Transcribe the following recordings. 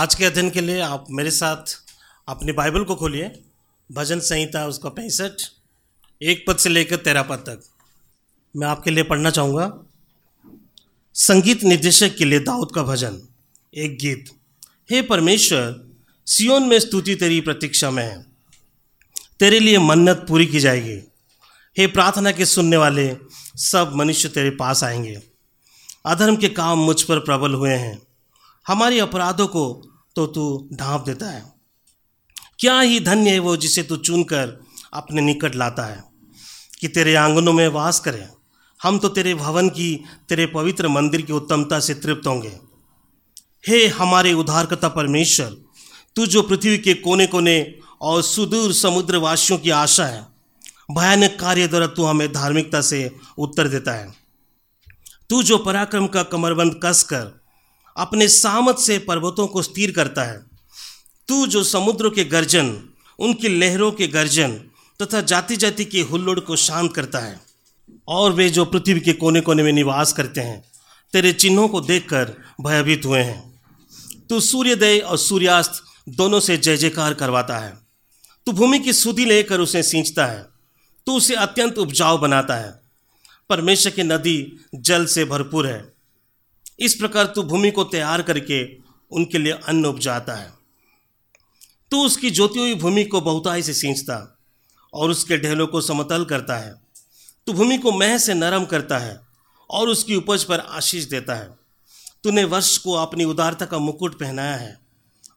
आज के अध्ययन के लिए आप मेरे साथ अपनी बाइबल को खोलिए। भजन संहिता, उसका पैंसठ, एक पद से लेकर तेरह पद तक। मैं आपके लिए पढ़ना चाहूँगा। संगीत निर्देशक के लिए दाऊद का भजन, एक गीत। हे परमेश्वर सियोन में स्तुति तेरी प्रतीक्षा में है। तेरे लिए मन्नत पूरी की जाएगी। हे प्रार्थना के सुनने वाले, सब मनुष्य तेरे पास आएँगे। अधर्म के काम मुझ पर प्रबल हुए हैं। हमारे अपराधों को तो तू ढांप देता है। क्या ही धन्य है वो जिसे तू चुनकर अपने निकट लाता है, कि तेरे आंगनों में वास करें। हम तो तेरे भवन की, तेरे पवित्र मंदिर की उत्तमता से तृप्त होंगे। हे हमारे उद्धारकर्ता परमेश्वर, तू जो पृथ्वी के कोने कोने और सुदूर समुद्रवासियों की आशा है, भयानक कार्य द्वारा तू हमें धार्मिकता से उत्तर देता है। तू जो पराक्रम का कमरबंद कस कर अपने सामत से पर्वतों को स्थिर करता है। तू जो समुद्र के गर्जन, उनकी लहरों के गर्जन तथा जाति जाति की हुल्लोड़ को शांत करता है। और वे जो पृथ्वी के कोने कोने में निवास करते हैं, तेरे चिन्हों को देखकर भयभीत हुए हैं। तू सूर्योदय और सूर्यास्त दोनों से जय जयकार करवाता है। तू भूमि की सुधि लेकर उसे सींचता है। तू उसे अत्यंत उपजाऊ बनाता है। परमेश्वर की नदी जल से भरपूर है। इस प्रकार तू भूमि को तैयार करके उनके लिए अन्न उपजाता है। तू उसकी जोती हुई भूमि को बहुताई से सींचता और उसके ढेलों को समतल करता है। तू भूमि को मह से नरम करता है और उसकी उपज पर आशीष देता है। तूने वर्ष को अपनी उदारता का मुकुट पहनाया है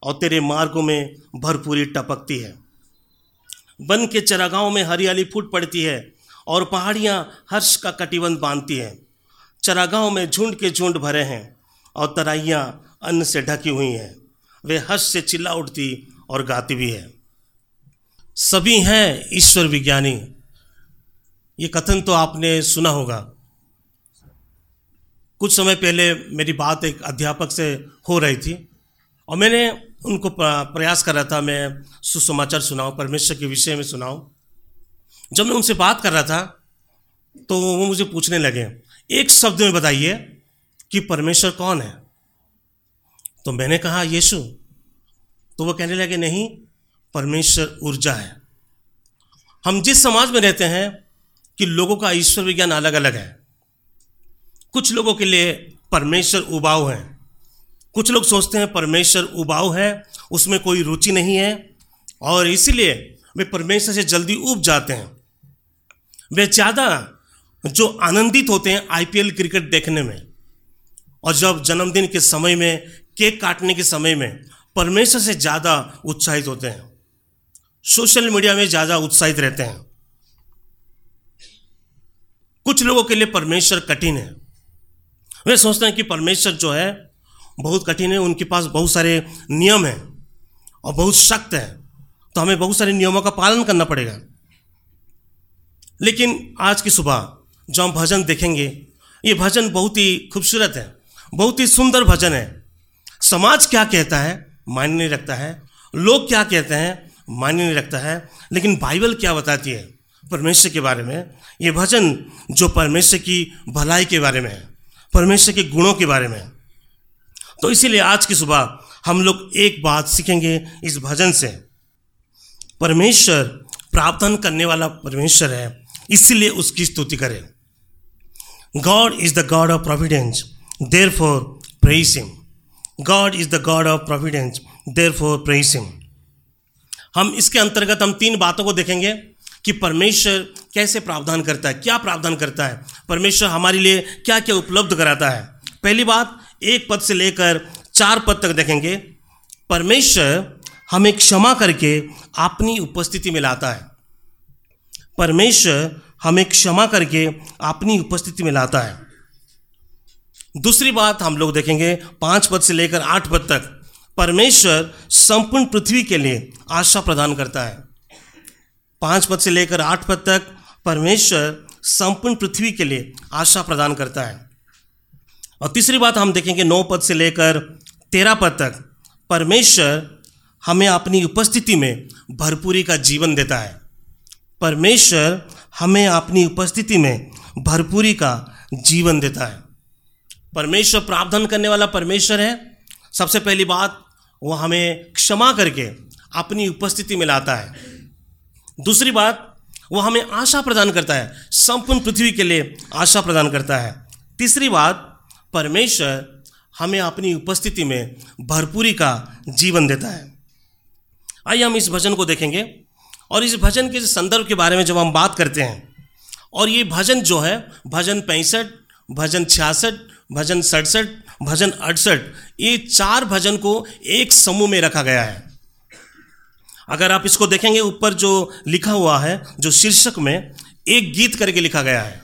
और तेरे मार्गों में भरपूरी टपकती है। वन के चरागांव में हरियाली फूट पड़ती है और पहाड़ियाँ हर्ष का कटिबंध बांधती हैं। चरागांव में झुंड के झुंड भरे हैं और तराइयाँ अन्न से ढकी हुई हैं। वे हर्ष से चिल्ला उठती और गाती भी है। सभी हैं ईश्वर विज्ञानी। ये कथन तो आपने सुना होगा। कुछ समय पहले मेरी बात एक अध्यापक से हो रही थी और मैंने उनको प्रयास कर रहा था, मैं सुसमाचार सुनाऊँ, परमेश्वर के विषय में सुनाऊँ। जब मैं उनसे बात कर रहा था तो वो मुझे पूछने लगे एक शब्द में बताइए कि परमेश्वर कौन है? तो मैंने कहा, यीशु। तो वो कहने लगे, नहीं, परमेश्वर ऊर्जा है। हम जिस समाज में रहते हैं कि लोगों का ईश्वर विज्ञान अलग अलग है। कुछ लोगों के लिए परमेश्वर उबाऊ है। कुछ लोग सोचते हैं परमेश्वर उबाऊ है, उसमें कोई रुचि नहीं है, और इसीलिए वे परमेश्वर से जल्दी उब जाते हैं। वे ज़्यादा जो आनंदित होते हैं आईपीएल क्रिकेट देखने में, और जब जन्मदिन के समय में, केक काटने के समय में परमेश्वर से ज़्यादा उत्साहित होते हैं। सोशल मीडिया में ज़्यादा उत्साहित रहते हैं। कुछ लोगों के लिए परमेश्वर कठिन है। वे सोचते हैं कि परमेश्वर जो है, बहुत कठिन है, उनके पास बहुत सारे नियम हैं, और बहुत सख्त है। तो हमें बहुत सारे नियमों का पालन करना पड़ेगा। लेकिन आज की सुबह जो हम भजन देखेंगे, ये भजन बहुत ही खूबसूरत है, बहुत ही सुंदर भजन है। समाज क्या कहता है, मायने नहीं रखता है। लोग क्या कहते हैं, मायने नहीं रखता है। लेकिन बाइबल क्या बताती है, परमेश्वर के बारे में? ये भजन जो परमेश्वर की भलाई के बारे में है, परमेश्वर के गुणों के बारे में तो इसीलिए आज की सुबह हम लोग एक बात सीखेंगे इस भजन से। परमेश्वर प्रावधान करने वाला परमेश्वर है, इसलिए उसकी स्तुति करें। God is the God of providence therefore praise him God is the God of providence therefore praise him हम इसके अंतर्गत हम तीन बातों को देखेंगे कि परमेश्वर कैसे प्रावधान करता है, क्या प्रावधान करता है। परमेश्वर हमारे लिए क्या क्या उपलब्ध कराता है। पहली बात, एक पद से लेकर चार पद तक देखेंगे। परमेश्वर हमें क्षमा करके अपनी उपस्थिति में लाता है। परमेश्वर हमें क्षमा करके अपनी उपस्थिति में लाता है। दूसरी बात हम लोग देखेंगे पाँच पद से लेकर आठ पद तक। परमेश्वर संपूर्ण पृथ्वी के लिए आशा प्रदान करता है। पाँच पद से लेकर आठ पद तक परमेश्वर संपूर्ण पृथ्वी के लिए आशा प्रदान करता है। और तीसरी बात हम देखेंगे नौ पद से लेकर तेरह पद तक। परमेश्वर हमें अपनी उपस्थिति में भरपूरी का जीवन देता है। परमेश्वर हमें अपनी उपस्थिति में भरपूरी का जीवन देता है। परमेश्वर प्रावधान करने वाला परमेश्वर है। सबसे पहली बात, वो हमें क्षमा करके अपनी उपस्थिति में लाता है। दूसरी बात, वो हमें आशा प्रदान करता है। संपूर्ण पृथ्वी के लिए आशा प्रदान करता है। तीसरी बात, परमेश्वर हमें अपनी उपस्थिति में भरपूरी का जीवन देता है। आइए हम इस भजन को देखेंगे। और इस भजन के संदर्भ के बारे में जब हम बात करते हैं, और ये भजन जो है, भजन पैंसठ, भजन छियासठ, भजन सड़सठ, भजन अड़सठ, ये चार भजन को एक समूह में रखा गया है। अगर आप इसको देखेंगे, ऊपर जो लिखा हुआ है, जो शीर्षक में एक गीत करके लिखा गया है।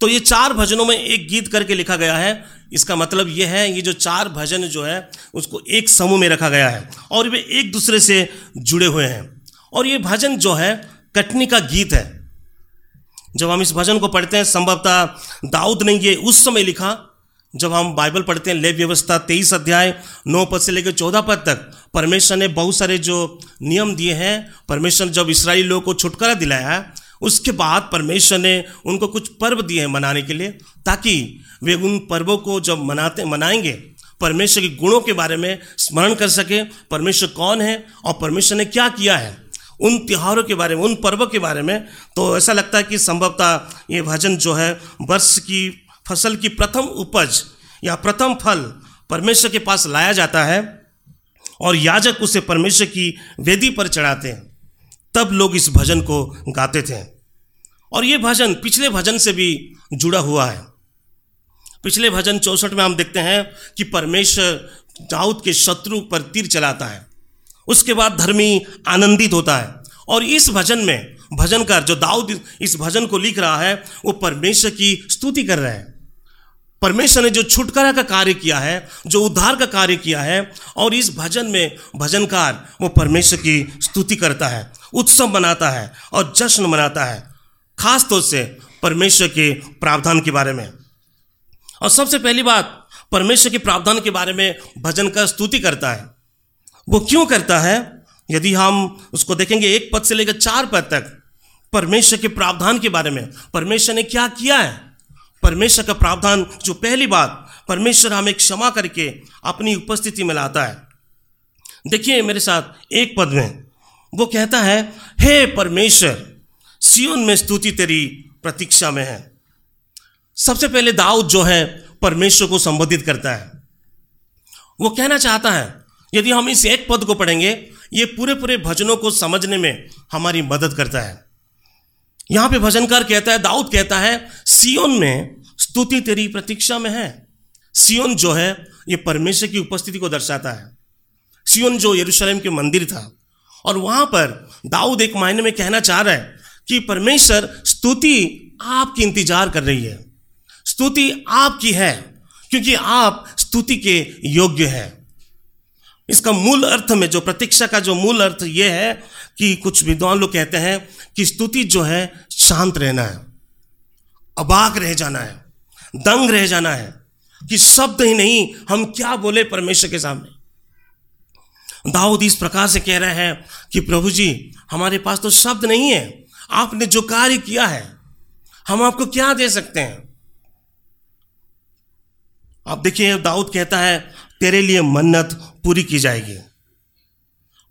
तो ये चार भजनों में एक गीत करके लिखा गया है। इसका मतलब ये है, ये जो चार भजन जो है, उसको एक समूह में रखा गया है, और वे एक दूसरे से जुड़े हुए हैं। और ये भजन जो है, कटनी का गीत है। जब हम इस भजन को पढ़ते हैं, संभवतः दाऊद ने ये उस समय लिखा, जब हम बाइबल पढ़ते हैं ले व्यवस्था तेईस अध्याय, नौ पद से लेकर चौदह पद तक, परमेश्वर ने बहुत सारे जो नियम दिए हैं, परमेश्वर ने जब इसराइली लोगों को छुटकारा दिलाया है उसके बाद परमेश्वर ने उनको कुछ पर्व दिए हैं मनाने के लिए, ताकि वे उन पर्वों को जब मनाते, मनाएँगे, परमेश्वर के गुणों के बारे में स्मरण कर सके, परमेश्वर कौन है और परमेश्वर ने क्या किया है। उन त्योहारों के बारे में, उन पर्वों के बारे में तो ऐसा लगता है कि संभवतः ये भजन जो है, वर्ष की, फ़सल की प्रथम उपज या प्रथम फल परमेश्वर के पास लाया जाता है और याजक उसे परमेश्वर की वेदी पर चढ़ाते हैं। तब लोग इस भजन को गाते थे। और ये भजन पिछले भजन से भी जुड़ा हुआ है। पिछले भजन चौसठ में हम देखते हैं कि परमेश्वर दाऊद के शत्रु पर तीर चलाता है। उसके बाद धर्मी आनंदित होता है। और इस भजन में, भजनकार जो दाऊद इस भजन को लिख रहा है, वो परमेश्वर की स्तुति कर रहे हैं। परमेश्वर ने जो छुटकारा का कार्य किया है, जो उद्धार का कार्य किया है, और इस भजन में भजनकार वो परमेश्वर की स्तुति करता है, उत्सव मनाता है और जश्न मनाता है, खास तौर से परमेश्वर के प्रावधान के बारे में। और सबसे पहली बात, परमेश्वर के प्रावधान के बारे में भजन का स्तुति करता है। वो क्यों करता है? यदि हम उसको देखेंगे, एक पद से लेकर चार पद तक, परमेश्वर के प्रावधान के बारे में। परमेश्वर ने क्या किया है? परमेश्वर का प्रावधान, जो पहली बात, परमेश्वर हमें क्षमा करके अपनी उपस्थिति में लाता है। देखिए मेरे साथ, एक पद में, वो कहता है, हे परमेश्वर सियोन में स्तुति तेरी प्रतीक्षा में है। सबसे पहले दाऊद जो है, परमेश्वर को संबोधित करता है। वो कहना चाहता है यदि हम इस एक पद को पढ़ेंगे, ये पूरे पूरे भजनों को समझने में हमारी मदद करता है। यहाँ पे भजनकार कहता है, दाऊद कहता है, सियोन में स्तुति तेरी प्रतीक्षा में है। सियोन जो है, ये परमेश्वर की उपस्थिति को दर्शाता है। सियोन जो यरूशलेम के मंदिर था, और वहाँ पर दाऊद एक मायने में कहना चाह रहा है कि परमेश्वर स्तुति आपकी इंतज़ार कर रही है। स्तुति आपकी है, क्योंकि आप स्तुति के योग्य है। इसका मूल अर्थ में जो प्रतीक्षा का जो मूल अर्थ यह है कि कुछ विद्वान लोग कहते हैं कि स्तुति जो है शांत रहना है, अबाक रह जाना है, दंग रह जाना है, कि शब्द ही नहीं, हम क्या बोले परमेश्वर के सामने। दाऊद इस प्रकार से कह रहे हैं कि प्रभु जी, हमारे पास तो शब्द नहीं है, आपने जो कार्य किया है, हम आपको क्या दे सकते हैं? आप देखिए, दाऊद कहता है तेरे लिए मन्नत पूरी की जाएगी।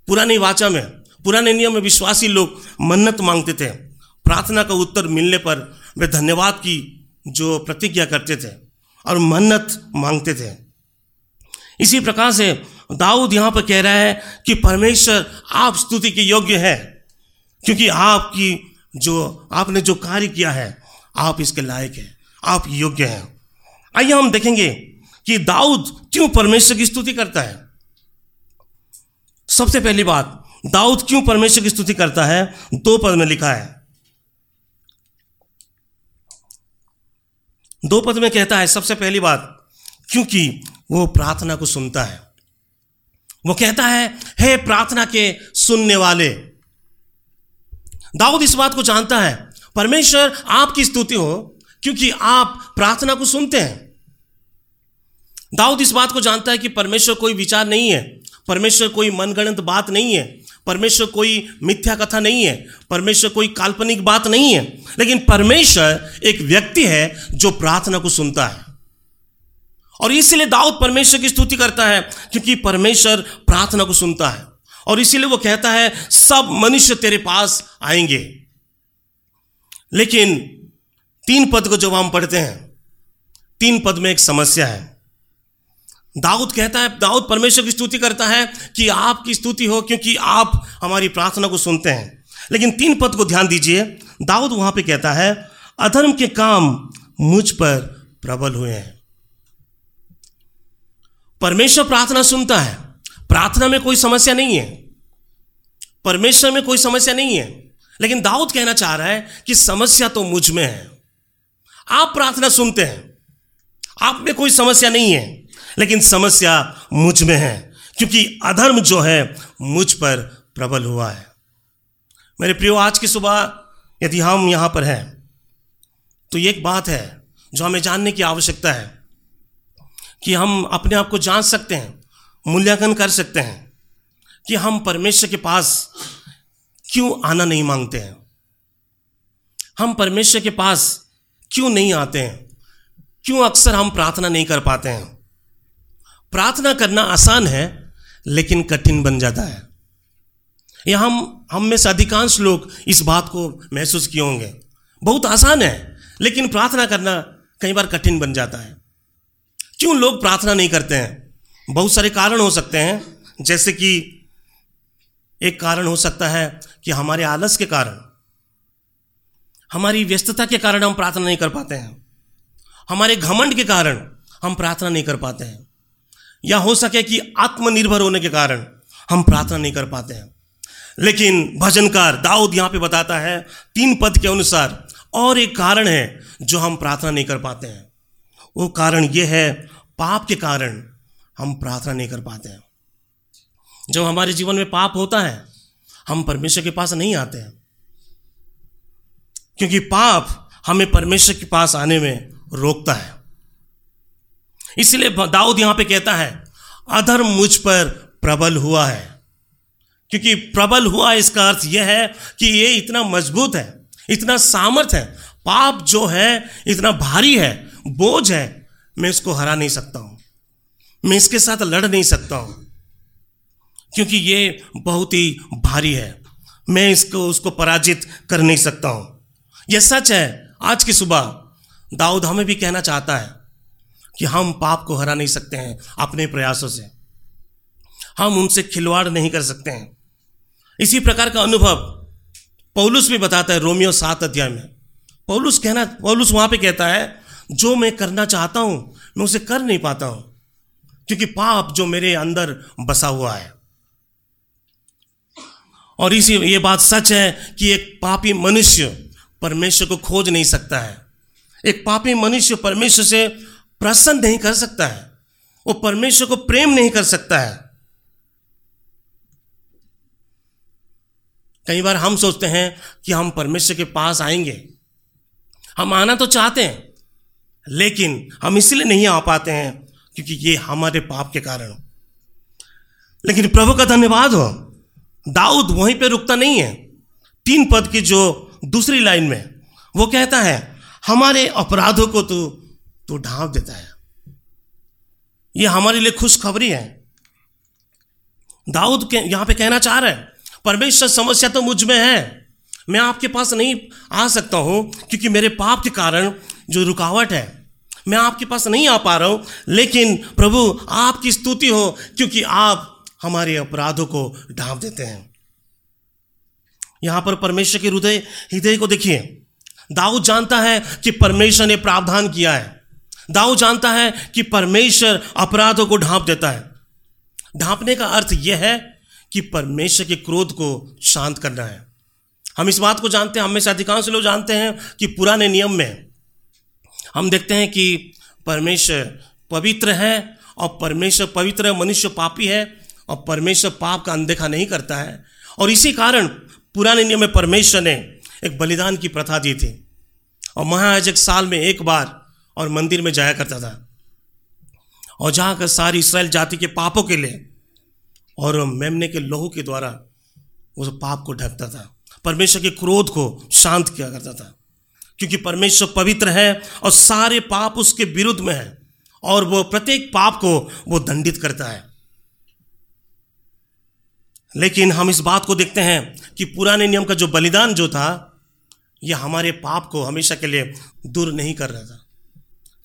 पुरानी वाचा में, पुराने नियम में विश्वासी लोग मन्नत मांगते थे। प्रार्थना का उत्तर मिलने पर वे धन्यवाद की जो प्रतिज्ञा करते थे और मन्नत मांगते थे। इसी प्रकार से दाऊद यहाँ पर कह रहा है कि परमेश्वर आप स्तुति के योग्य है, क्योंकि आपकी जो, आपने जो कार्य किया है, आप इसके लायक हैं, आप योग्य हैं। आइए हम देखेंगे कि दाऊद क्यों परमेश्वर की स्तुति करता है? सबसे पहली बात, दाऊद क्यों परमेश्वर की स्तुति करता है? दो पद में लिखा है। दो पद में कहता है, सबसे पहली बात, क्योंकि वो प्रार्थना को सुनता है। वो कहता है, हे प्रार्थना के सुनने वाले, दाऊद इस बात को जानता है, परमेश्वर आपकी स्तुति हो, क्योंकि आप प्रार्थना को सुनते हैं। दाऊद इस बात को जानता है कि परमेश्वर कोई विचार नहीं है, परमेश्वर कोई मनगणित बात नहीं है, परमेश्वर कोई मिथ्या कथा नहीं है, परमेश्वर कोई काल्पनिक बात नहीं है, लेकिन परमेश्वर एक व्यक्ति है जो प्रार्थना को सुनता है। और इसीलिए दाऊद परमेश्वर की स्तुति करता है, क्योंकि परमेश्वर प्रार्थना को सुनता है। और इसीलिए वो कहता है, सब मनुष्य तेरे पास आएँगे। लेकिन तीन पद को जब हम पढ़ते हैं, तीन पद में एक समस्या है। दाऊद कहता है, दाऊद परमेश्वर की स्तुति करता है कि आपकी स्तुति हो क्योंकि आप हमारी प्रार्थना को सुनते हैं। लेकिन तीन पद को ध्यान दीजिए। दाऊद वहाँ पे कहता है, अधर्म के काम मुझ पर प्रबल हुए हैं। परमेश्वर प्रार्थना सुनता है। प्रार्थना में कोई समस्या नहीं है। परमेश्वर में कोई समस्या नहीं है। लेकिन दाऊद कहना चाह रहा है कि समस्या तो मुझमें है। आप प्रार्थना सुनते हैं। आप में कोई समस्या नहीं है। लेकिन समस्या मुझमें है, क्योंकि अधर्म जो है मुझ पर प्रबल हुआ है। मेरे प्रियो, आज की सुबह यदि हम यहाँ पर हैं तो एक बात है जो हमें जानने की आवश्यकता है कि हम अपने आप को जान सकते हैं, मूल्यांकन कर सकते हैं कि हम परमेश्वर के पास क्यों आना नहीं मांगते हैं। हम परमेश्वर के पास क्यों नहीं आते हैं? क्यों अक्सर हम प्रार्थना नहीं कर पाते हैं? प्रार्थना करना आसान है, लेकिन कठिन बन जाता है। या हम हम में से अधिकांश लोग इस बात को महसूस किए होंगे। बहुत आसान है, लेकिन प्रार्थना करना कई बार कठिन बन जाता है। क्यों लोग प्रार्थना नहीं करते हैं? बहुत सारे कारण हो सकते हैं, जैसे कि एक कारण हो सकता है कि हमारे आलस के कारण। हमारी व्यस्तता के कारण हम प्रार्थना नहीं कर पाते हैं। हमारे घमंड के कारण हम प्रार्थना नहीं कर पाते हैं। या हो सके कि आत्मनिर्भर होने के कारण हम प्रार्थना नहीं कर पाते हैं। लेकिन भजनकार दाऊद यहाँ पे बताता है, तीन पद के अनुसार और एक कारण है जो हम प्रार्थना नहीं कर पाते हैं। वो कारण ये है, पाप के कारण हम प्रार्थना नहीं कर पाते हैं। जब हमारे जीवन में पाप होता है, हम परमेश्वर के पास नहीं आते हैं। क्योंकि पाप हमें परमेश्वर के पास आने में रोकता है। इसलिए दाऊद यहाँ पे कहता है अधर्म मुझ पर प्रबल हुआ है। क्योंकि प्रबल हुआ इसका अर्थ यह है कि ये इतना मज़बूत है, इतना सामर्थ है, पाप जो है, इतना भारी है, बोझ है, मैं इसको हरा नहीं सकता हूँ, मैं इसके साथ लड़ नहीं सकता हूँ, क्योंकि ये बहुत ही भारी है, मैं इसको, उसको पराजित कर नहीं सकता हूँ। यह सच है, आज की सुबह दाऊद हमें भी कहना चाहता है कि हम पाप को हरा नहीं सकते हैं अपने प्रयासों से। हम उनसे खिलवाड़ नहीं कर सकते हैं। इसी प्रकार का अनुभव पौलुस भी बताता है रोमियो सात अध्याय में। पौलुस कहना, पौलुस वहाँ पे कहता है, जो मैं करना चाहता हूँ, मैं उसे कर नहीं पाता हूँ, क्योंकि पाप जो मेरे अंदर बसा हुआ है। और इसी, ये बात सच है कि एक पापी मनुष्य परमेश्वर को खोज नहीं सकता है। एक पापी मनुष्य परमेश्वर से प्रसन्न नहीं कर सकता है। वो परमेश्वर को प्रेम नहीं कर सकता है। कई बार हम सोचते हैं कि हम परमेश्वर के पास आएँगे। हम आना तो चाहते हैं, लेकिन हम इसलिए नहीं आ पाते हैं क्योंकि ये हमारे पाप के कारण लेकिन प्रभु का धन्यवाद हो। दाऊद वहीं पे रुकता नहीं है। तीन पद की जो दूसरी लाइन में वो कहता है, हमारे अपराधों को तो तो ढांप देता है। ये हमारे लिए खुशखबरी है। दाऊद के यहाँ पे कहना चाह रहा है, परमेश्वर समस्या तो मुझमें है। मैं आपके पास नहीं आ सकता हूँ, क्योंकि मेरे पाप के कारण जो रुकावट है, मैं आपके पास नहीं आ पा रहा हूँ। लेकिन प्रभु, आपकी स्तुति हो, क्योंकि आप हमारे अपराधों को ढांप देते हैं। यहाँ पर परमेश्वर के हृदय हृदय को देखिए। दाऊद जानता है कि परमेश्वर ने प्रावधान किया है। दाऊ जानता है कि परमेश्वर अपराधों को ढांप देता है। ढांपने का अर्थ यह है कि परमेश्वर के क्रोध को शांत करना है। हम इस बात को जानते हैं, हम में से अधिकांश लोग जानते हैं कि पुराने नियम में हम देखते हैं कि परमेश्वर पवित्र है और परमेश्वर पवित्र है, मनुष्य पापी है और परमेश्वर पाप का अनदेखा नहीं करता है। और इसी कारण पुराने नियम में परमेश्वर ने एक बलिदान की प्रथा दी थी। और महायाजक साल में एक बार और मंदिर में जाया करता था। और जहाँ कर सारी इसराइल जाति के पापों के लिए और मेमने के लोहू के द्वारा उस पाप को ढकता था। परमेश्वर के क्रोध को शांत किया करता था। क्योंकि परमेश्वर पवित्र है और सारे पाप उसके विरुद्ध में है और वो प्रत्येक पाप को वो दंडित करता है। लेकिन हम इस बात को देखते हैं कि पुराने नियम का जो बलिदान जो था यह हमारे पाप को हमेशा के लिए दूर नहीं कर रहा था।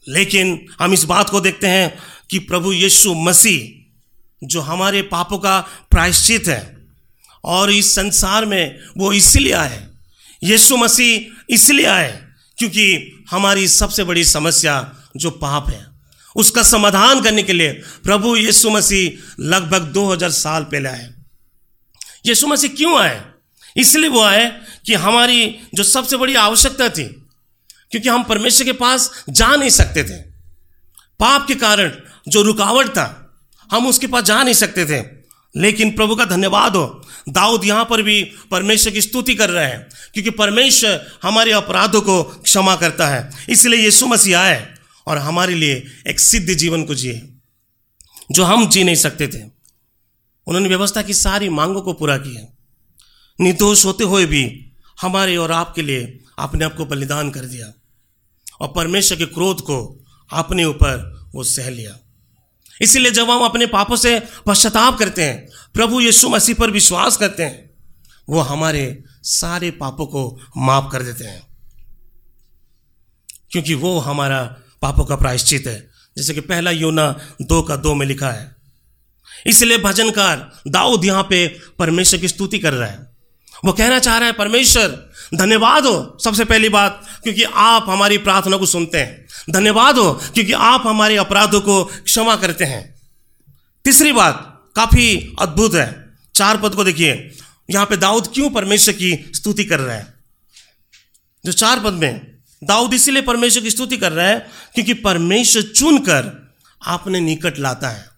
लेकिन हम इस बात को देखते हैं कि प्रभु यीशु मसीह जो हमारे पापों का प्रायश्चित है और इस संसार में वो इसलिए आए। यीशु मसीह इसलिए आए क्योंकि हमारी सबसे बड़ी समस्या जो पाप है, उसका समाधान करने के लिए प्रभु यीशु मसीह लगभग 2000 साल पहले आए। यीशु मसीह क्यों आए? इसलिए वो आए कि हमारी जो सबसे बड़ी आवश्यकता थी क्योंकि हम परमेश्वर के पास जा नहीं सकते थे। पाप के कारण जो रुकावट था, हम उसके पास जा नहीं सकते थे। लेकिन प्रभु का धन्यवाद हो, दाऊद यहाँ पर भी परमेश्वर की स्तुति कर रहे हैं, क्योंकि परमेश्वर हमारे अपराधों को क्षमा करता है। इसलिए यीशु मसीह आए और हमारे लिए एक सिद्ध जीवन को जिए, जो हम जी नहीं सकते थे। उन्होंने व्यवस्था की सारी मांगों को पूरा किया। निर्दोष होते हुए भी हमारे और आपके लिए अपने आप को बलिदान कर दिया। और परमेश्वर के क्रोध को अपने ऊपर वो सह लिया। इसीलिए जब हम अपने पापों से पश्चाताप करते हैं, प्रभु यीशु मसीह पर विश्वास करते हैं, वो हमारे सारे पापों को माफ़ कर देते हैं। क्योंकि वो हमारा पापों का प्रायश्चित है। जैसे कि पहला योना दो का दो में लिखा है। इसलिए भजनकार दाऊद यहाँ पे परमेश्वर की स्तुति कर रहा है। वो कहना चाह रहा है, परमेश्वर धन्यवाद हो सबसे पहली बात, क्योंकि आप हमारी प्रार्थना को सुनते हैं। धन्यवाद हो, क्योंकि आप हमारे अपराधों को क्षमा करते हैं। तीसरी बात, काफ़ी अद्भुत है। चार पद को देखिए। यहाँ पे दाऊद क्यों परमेश्वर की स्तुति कर रहा है? जो चार पद में, दाऊद इसीलिए परमेश्वर की स्तुति कर रहा है, क्योंकि परमेश्वर चुनकर आपने निकट लाता है।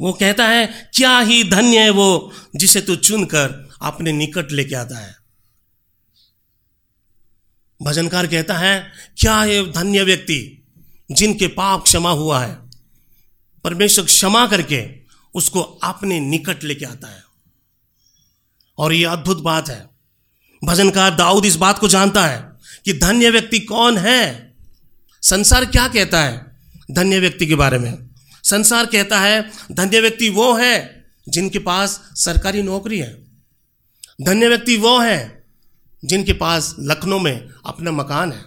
वो कहता है, क्या ही धन्य है वो जिसे तू चुनकर अपने निकट लेके आता है. भजनकार कहता है, क्या है धन्य व्यक्ति जिनके पाप क्षमा हुआ है? परमेश्वर क्षमा करके उसको अपने निकट लेके आता है। और ये अद्भुत बात है। भजनकार दाऊद इस बात को जानता है कि धन्य व्यक्ति कौन है? संसार क्या कहता है धन्य व्यक्ति के बारे में? संसार कहता है, धन्य व्यक्ति वो है जिनके पास सरकारी नौकरी है। धन्य व्यक्ति वो है जिनके पास लखनऊ में अपना मकान है।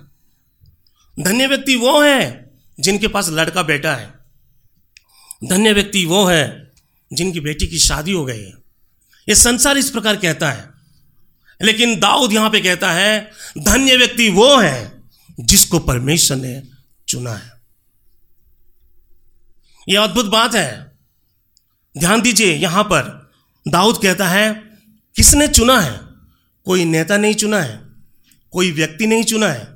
धन्य व्यक्ति वो है जिनके पास लड़का बेटा है। धन्य व्यक्ति वो है जिनकी बेटी की शादी हो गई है। ये संसार इस प्रकार कहता है। लेकिन दाऊद यहाँ पे कहता है, धन्य व्यक्ति वो है जिसको परमेश्वर ने चुना है। यह अद्भुत बात है। ध्यान दीजिए, यहाँ पर दाऊद कहता है, किसने चुना है? कोई नेता नहीं चुना है, कोई व्यक्ति नहीं चुना है,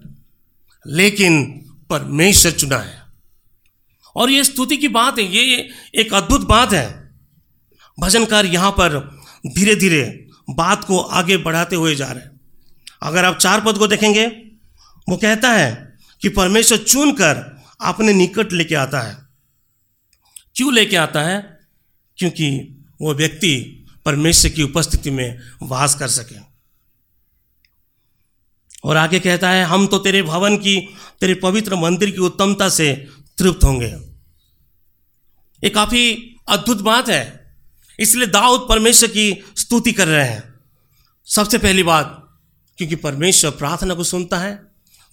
लेकिन परमेश्वर चुना है। और यह स्तुति की बात है, ये एक अद्भुत बात है। भजनकार यहाँ पर धीरे धीरे बात को आगे बढ़ाते हुए जा रहे हैं। अगर आप चार पद को देखेंगे, वो कहता है कि परमेश्वर चुनकर अपने निकट लेके आता है। क्यों लेके आता है? क्योंकि वो व्यक्ति परमेश्वर की उपस्थिति में वास कर सके। और आगे कहता है, हम तो तेरे भवन की, तेरे पवित्र मंदिर की उत्तमता से तृप्त होंगे। ये काफ़ी अद्भुत बात है। इसलिए दाऊद परमेश्वर की स्तुति कर रहे हैं। सबसे पहली बात, क्योंकि परमेश्वर प्रार्थना को सुनता है।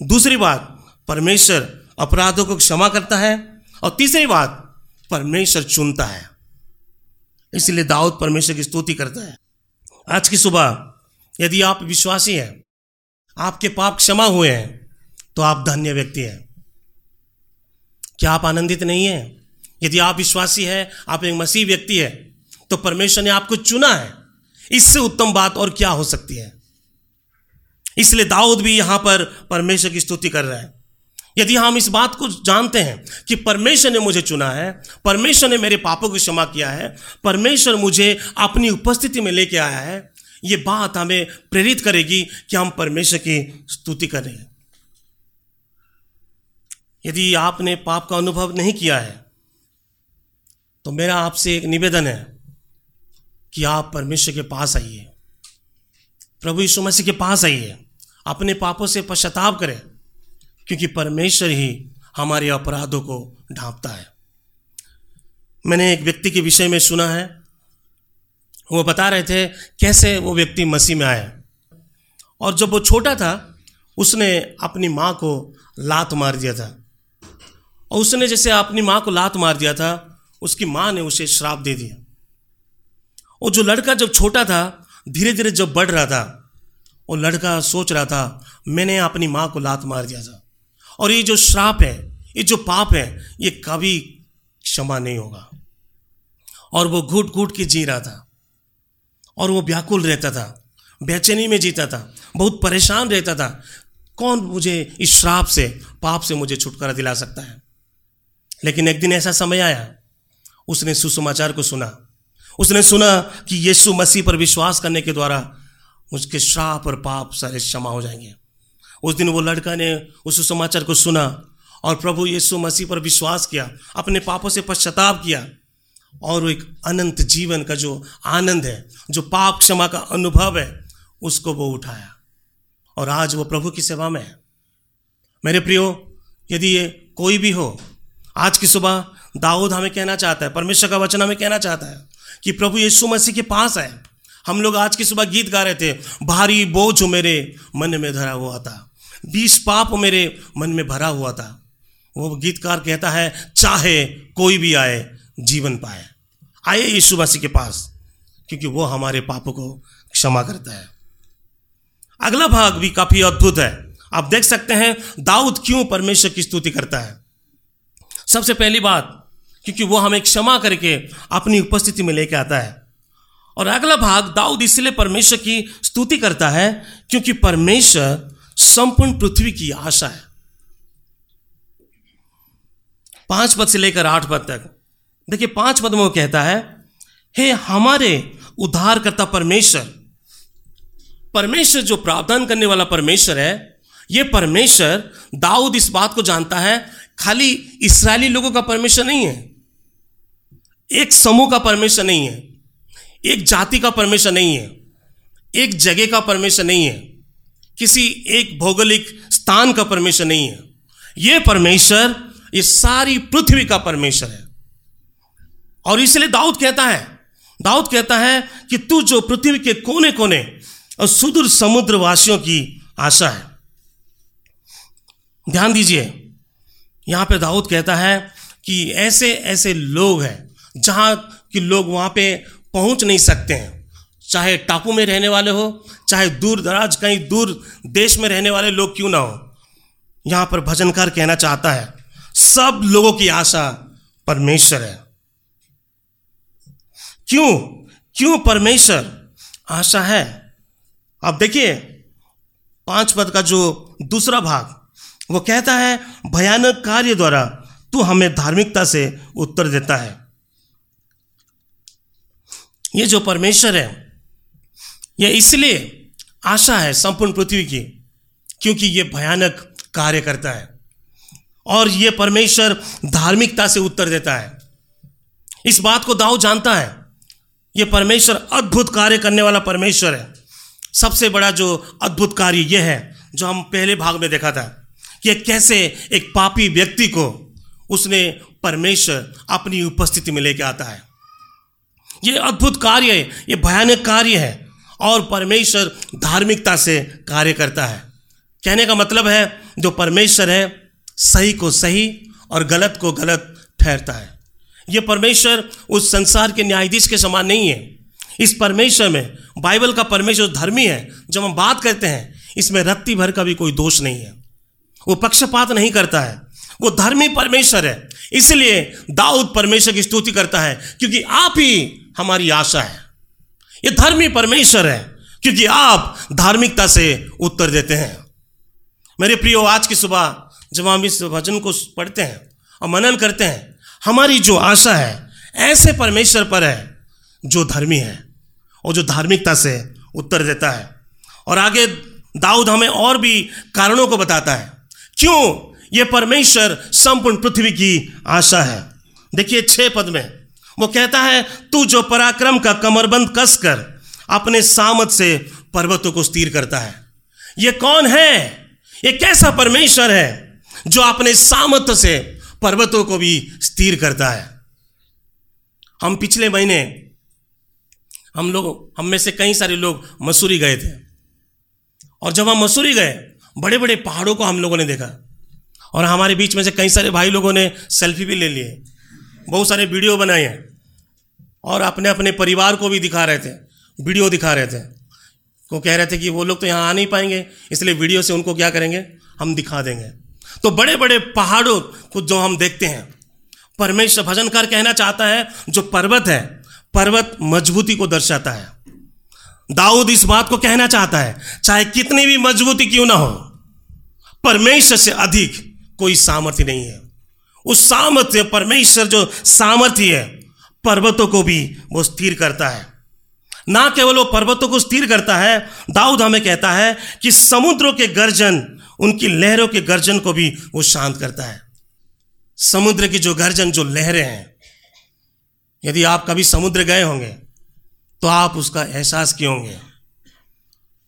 दूसरी बात, परमेश्वर अपराधों को क्षमा करता है। और तीसरी बात परमेश्वर चुनता है। इसलिए दाऊद परमेश्वर की स्तुति करता है। आज की सुबह, यदि आप विश्वासी हैं, आपके पाप क्षमा हुए हैं तो आप धन्य व्यक्ति हैं। क्या आप आनंदित नहीं हैं? यदि आप विश्वासी हैं, आप एक मसीह व्यक्ति है तो परमेश्वर ने आपको चुना है। इससे उत्तम बात और क्या हो सकती है? इसलिए दाऊद भी यहाँ पर परमेश्वर की स्तुति कर रहा है। यदि हम इस बात को जानते हैं कि परमेश्वर ने मुझे चुना है, परमेश्वर ने मेरे पापों को क्षमा किया है, परमेश्वर मुझे अपनी उपस्थिति में लेके आया है, ये बात हमें प्रेरित करेगी कि हम परमेश्वर की स्तुति करें यदि आपने पाप का अनुभव नहीं किया है तो मेरा आपसे एक निवेदन है कि आप परमेश्वर के पास आइए। प्रभु यीशु मसीह के पास आइए। अपने पापों से पश्चाताप करें। क्योंकि परमेश्वर ही हमारे अपराधों को ढांपता है। मैंने एक व्यक्ति के विषय में सुना है। वो बता रहे थे कैसे वो व्यक्ति मसीह में आया। और जब वो छोटा था, उसने अपनी माँ को लात मार दिया था। और उसने जैसे अपनी माँ को लात मार दिया था, उसकी माँ ने उसे श्राप दे दिया। और जो लड़का जब छोटा था धीरे धीरे जब बढ़ रहा था, वो लड़का सोच रहा था, मैंने अपनी माँ को लात मार दिया था। और ये जो श्राप है, ये जो पाप है, ये कभी क्षमा नहीं होगा। और वो घूट घूट के जी रहा था। और वो व्याकुल रहता था, बेचैनी में जीता था, बहुत परेशान रहता था। कौन मुझे इस श्राप से, पाप से मुझे छुटकारा दिला सकता है? लेकिन एक दिन ऐसा समय आया, उसने सुसमाचार को सुना। उसने सुना कि यीशु मसीह पर विश्वास करने के द्वारा उसके श्राप और पाप सारे क्षमा हो जाएँगे। उस दिन वो लड़का ने उस समाचार को सुना और प्रभु यीशु मसीह पर विश्वास किया, अपने पापों से पश्चाताप किया। और एक अनंत जीवन का जो आनंद है, जो पाप क्षमा का अनुभव है, उसको वो उठाया। और आज वो प्रभु की सेवा में है। मेरे प्रियो, यदि ये कोई भी हो, आज की सुबह दाऊद हमें कहना चाहता है, परमेश्वर का वचन हमें कहना चाहता है कि प्रभु यीशु मसीह के पास है हम लोग आज की सुबह गीत गा रहे थे, भारी बोझ मेरे मन में धरा हुआ था। बीस पाप मेरे मन में भरा हुआ था। वो गीतकार कहता है, चाहे कोई भी आए, जीवन पाए। आए यीशु मसीह के पास, क्योंकि वो हमारे पापों को क्षमा करता है। अगला भाग भी काफ़ी अद्भुत है। आप देख सकते हैं, दाऊद क्यों परमेश्वर की स्तुति करता है? सबसे पहली बात, क्योंकि वो हमें क्षमा करके अपनी उपस्थिति में लेके आता है। और अगला भाग, दाऊद इसलिए परमेश्वर की स्तुति करता है, क्योंकि परमेश्वर संपूर्ण पृथ्वी की आशा है। पाँच पद से लेकर आठ पद तक। देखिए, पाँच पद में वो कहता है, हे हमारे उद्धारकर्ता परमेश्वर परमेश्वर जो प्रावधान करने वाला परमेश्वर है, ये परमेश्वर दाऊद इस बात को जानता है, खाली इसराइली लोगों का परमेश्वर नहीं है, एक समूह का परमेश्वर नहीं है, एक जाति का परमेश्वर नहीं है, एक जगह का परमेश्वर नहीं है किसी एक भौगोलिक स्थान का परमेश्वर नहीं है। यह परमेश्वर, ये सारी पृथ्वी का परमेश्वर है। और इसलिए दाऊद कहता है, दाऊद कहता है कि तू जो पृथ्वी के कोने कोने और सुदूर समुद्र वासियों की आशा है। ध्यान दीजिए, यहाँ पे दाऊद कहता है कि ऐसे ऐसे लोग हैं जहाँ कि लोग वहाँ पे पहुँच नहीं सकते हैं। चाहे टापू में रहने वाले हो, चाहे दूर दराज, कहीं दूर देश में रहने वाले लोग क्यों ना हो। यहाँ पर भजनकार कहना चाहता है, सब लोगों की आशा परमेश्वर है। क्यों? क्यों परमेश्वर? आशा है। आप देखिए, पाँच पद का जो दूसरा भाग, वो कहता है, भयानक कार्य द्वारा तू हमें धार्मिकता से उत्तर देता है। ये जो परमेश्वर है ये इसलिए आशा है संपूर्ण पृथ्वी की, क्योंकि यह भयानक कार्य करता है और यह परमेश्वर धार्मिकता से उत्तर देता है। इस बात को दाऊ जानता है यह परमेश्वर अद्भुत कार्य करने वाला परमेश्वर है। सबसे बड़ा जो अद्भुत कार्य यह है, जो हम पहले भाग में देखा था कि कैसे एक पापी व्यक्ति को उसने परमेश्वर अपनी उपस्थिति में लेके आता है। ये अद्भुत कार्य है, ये भयानक कार्य है और परमेश्वर धार्मिकता से कार्य करता है। कहने का मतलब है, जो परमेश्वर है, सही को सही और गलत को गलत ठहरता है। ये परमेश्वर उस संसार के न्यायाधीश के समान नहीं है। इस परमेश्वर में, बाइबल का परमेश्वर धर्मी है, जब हम बात करते हैं, इसमें रत्ती भर का भी कोई दोष नहीं है। वो पक्षपात नहीं करता है। वो धर्मी परमेश्वर है। इसलिए दाऊद परमेश्वर की स्तुति करता है, क्योंकि आप ही हमारी आशा है। ये धर्मी परमेश्वर है, क्योंकि आप धार्मिकता से उत्तर देते हैं। मेरे प्रियो, आज की सुबह जब हम इस भजन को पढ़ते हैं और मनन करते हैं, हमारी जो आशा है, ऐसे परमेश्वर पर है जो धर्मी है और जो धार्मिकता से उत्तर देता है। और आगे दाऊद हमें और भी कारणों को बताता है, क्यों ये परमेश्वर संपूर्ण पृथ्वी की आशा है। देखिए छह पद में वो कहता है, तू जो पराक्रम का कमरबंद कसकर अपने सामत से पर्वतों को स्थिर करता है, ये कौन है? ये कैसा परमेश्वर है जो अपने सामर्थ्य से पर्वतों को भी स्थिर करता है? हम पिछले महीने, हम लोग, हम में से कई सारे लोग मसूरी गए थे। और जब हम मसूरी गए बड़े बड़े पहाड़ों को हम लोगों ने देखा। और हमारे बीच में से कई सारे भाई लोगों ने सेल्फी भी ले लिए। बहुत सारे वीडियो बनाए। हैं और अपने अपने परिवार को भी दिखा रहे थे, वीडियो दिखा रहे थे। वो कह रहे थे कि वो लोग तो यहाँ आ नहीं पाएँगे, इसलिए वीडियो से उनको क्या करेंगे? हम दिखा देंगे। तो बड़े बड़े पहाड़ों को जो हम देखते हैं, परमेश्वर भजनकार कहना चाहता है, जो पर्वत है, पर्वत मजबूती को दर्शाता है। दाऊद इस बात को कहना चाहता है, चाहे कितनी भी मजबूती क्यों ना हो, परमेश्वर से अधिक कोई सामर्थ्य नहीं है। उस सामर्थ्य, परमेश्वर जो सामर्थ्य है पर्वतों को भी वो स्थिर करता है। ना केवल वो पर्वतों को स्थिर करता है, दाऊद हमें कहता है कि समुद्रों के गर्जन, उनकी लहरों के गर्जन को भी वो शांत करता है। समुद्र की जो गर्जन, जो लहरें हैं, यदि आप कभी समुद्र गए होंगे तो आप उसका एहसास किए होंगे।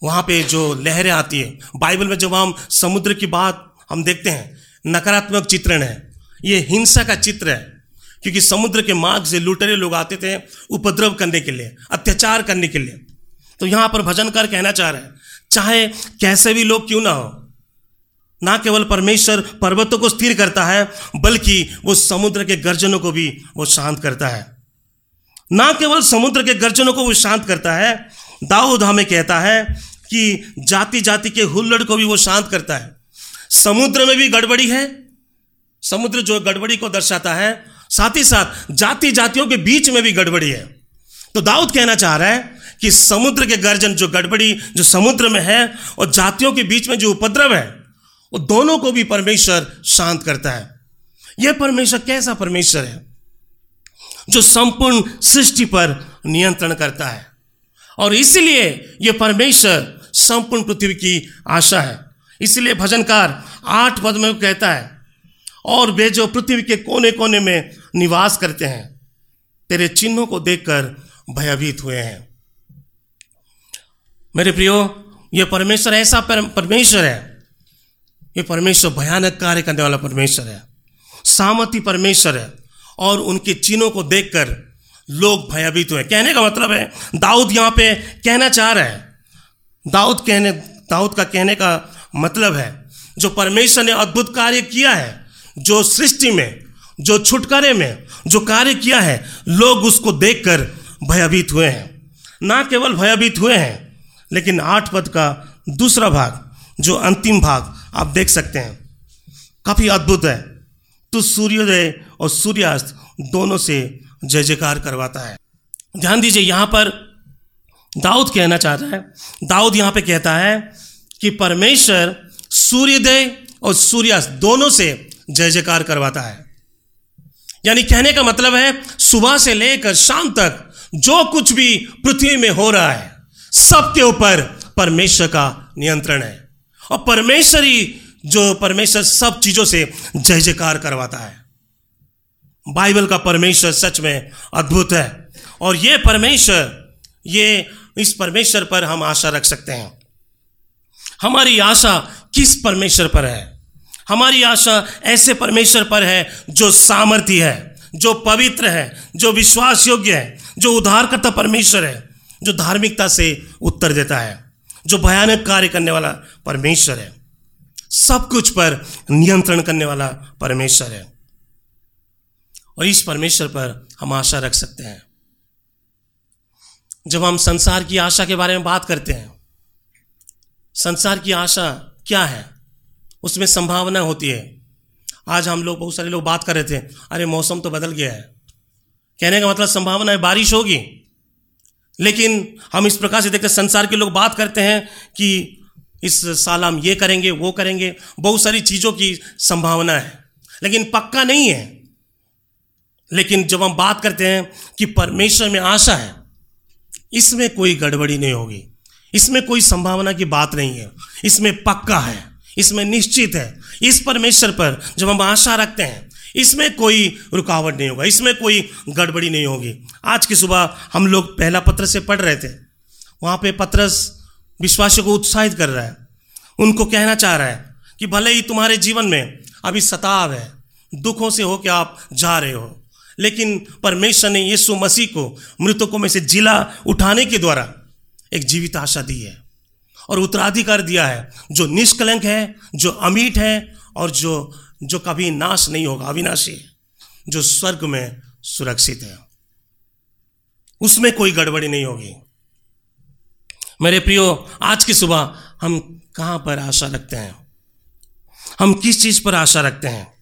वहाँ पे जो लहरें आती है, बाइबल में जब हम समुद्र की बात हम देखते हैं, नकारात्मक चित्रण है, ये हिंसा का चित्र है। क्योंकि समुद्र के मार्ग से लुटेरे लोग आते थे उपद्रव करने के लिए, अत्याचार करने के लिए। तो यहाँ पर भजनकार कहना चाह रहे हैं, चाहे कैसे भी लोग क्यों ना हो, ना केवल परमेश्वर पर्वतों को स्थिर करता है, बल्कि वो समुद्र के गर्जनों को भी वो शांत करता है। ना केवल समुद्र के गर्जनों को वो शांत करता है, दाऊद हमें कहता है कि जाति जाति के हुल्लड़ को भी वो शांत करता है। समुद्र में भी गड़बड़ी है, समुद्र जो गड़बड़ी को दर्शाता है साथ ही साथ जाति जातियों के बीच में भी गड़बड़ी है। तो दाऊद कहना चाह रहा है कि समुद्र के गर्जन जो गड़बड़ी, जो समुद्र में है और जातियों के बीच में जो उपद्रव है, वो दोनों को भी परमेश्वर शांत करता है। यह परमेश्वर कैसा परमेश्वर है? जो संपूर्ण सृष्टि पर नियंत्रण करता है। और इसलिए यह परमेश्वर संपूर्ण पृथ्वी की आशा है। इसलिए भजनकार आठ पद में कहता है, और वे जो पृथ्वी के कोने कोने में निवास करते हैं। तेरे चिन्हों को देखकर भयभीत हुए हैं। मेरे प्रियो, ये परमेश्वर ऐसा परमेश्वर है। ये परमेश्वर भयानक कार्य करने वाला परमेश्वर है। सामर्थ्य परमेश्वर है। और उनके चिन्हों को देखकर लोग भयभीत हुए। कहने का मतलब है, दाऊद यहाँ पे कहना चाह रहा है। दाऊद कहने, दाऊद का कहने का मतलब है, जो परमेश्वर ने अद्भुत कार्य किया है, जो सृष्टि में जो छुटकारे में, जो कार्य किया है, लोग उसको देखकर भयभीत हुए हैं। ना केवल भयभीत हुए हैं, लेकिन आठ पद का दूसरा भाग, जो अंतिम भाग आप देख सकते हैं, काफ़ी अद्भुत है। तो सूर्योदय और सूर्यास्त दोनों से जय जयकार करवाता है। ध्यान दीजिए, यहाँ पर दाऊद कहना चाहता है। दाऊद यहाँ पे कहता है कि परमेश्वर सूर्योदय और सूर्यास्त दोनों से जय जयकार करवाता है। यानी कहने का मतलब है, सुबह से लेकर शाम तक जो कुछ भी पृथ्वी में हो रहा है, सबके ऊपर परमेश्वर का नियंत्रण है। और परमेश्वर ही जो परमेश्वर सब चीज़ों से जय जयकार करवाता है। बाइबल का परमेश्वर सच में अद्भुत है। और ये परमेश्वर, ये इस परमेश्वर पर हम आशा रख सकते हैं। हमारी आशा किस परमेश्वर पर है? हमारी आशा ऐसे परमेश्वर पर है जो सामर्थ्य है, जो पवित्र है, जो विश्वास योग्य है, जो उद्धारकर्ता परमेश्वर है, जो धार्मिकता से उत्तर देता है, जो भयानक कार्य करने वाला परमेश्वर है। सब कुछ पर नियंत्रण करने वाला परमेश्वर है। और इस परमेश्वर पर हम आशा रख सकते हैं। जब हम संसार की आशा के बारे में बात करते हैं, संसार की आशा क्या है? उसमें संभावना होती है। आज हम लोग, बहुत सारे लोग बात कर रहे थे, अरे मौसम तो बदल गया है। कहने का मतलब संभावना है बारिश होगी। लेकिन हम इस प्रकार से देखते हैं, संसार के लोग बात करते हैं कि इस साल हम ये करेंगे, वो करेंगे, बहुत सारी चीज़ों की संभावना है। लेकिन पक्का नहीं है। लेकिन जब हम बात करते हैं कि परमेश्वर में आशा है, इसमें कोई गड़बड़ी नहीं होगी। इसमें कोई संभावना की बात नहीं है। इसमें पक्का है। इसमें निश्चित है। इस परमेश्वर पर जब हम आशा रखते हैं, इसमें कोई रुकावट नहीं होगा, इसमें कोई गड़बड़ी नहीं होगी। आज की सुबह हम लोग पहला पत्र से पढ़ रहे थे। वहाँ पे पत्रस विश्वासियों को उत्साहित कर रहा है। उनको कहना चाह रहा है कि भले ही तुम्हारे जीवन में अभी सताव है, दुखों से हो के आप जा रहे हो, लेकिन परमेश्वर ने यीशु मसीह को मृतकों में से जिला उठाने के द्वारा एक जीवित आशा दी है। और उत्तराधिकार दिया है, जो निष्कलंक है, जो अमीट है, और जो जो कभी नाश नहीं होगा, अविनाशी, जो स्वर्ग में सुरक्षित है। उसमें कोई गड़बड़ी नहीं होगी। मेरे प्रियो, आज की सुबह हम कहाँ पर आशा रखते हैं? हम किस चीज़ पर आशा रखते हैं?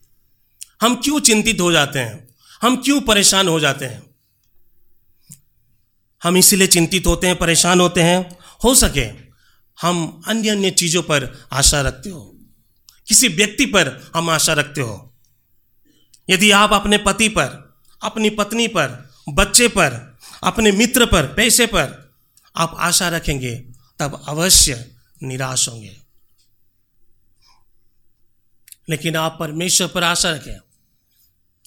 हम क्यों चिंतित हो जाते हैं? हम क्यों परेशान हो जाते हैं? हम इसीलिए चिंतित होते हैं, परेशान होते हैं, हो सके हम अन्य अन्य चीज़ों पर आशा रखते हो। किसी व्यक्ति पर हम आशा रखते हो। यदि आप अपने पति पर, अपनी पत्नी पर, बच्चे पर, अपने मित्र पर, पैसे पर आप आशा रखेंगे, तब अवश्य निराश होंगे। लेकिन आप परमेश्वर पर आशा रखें,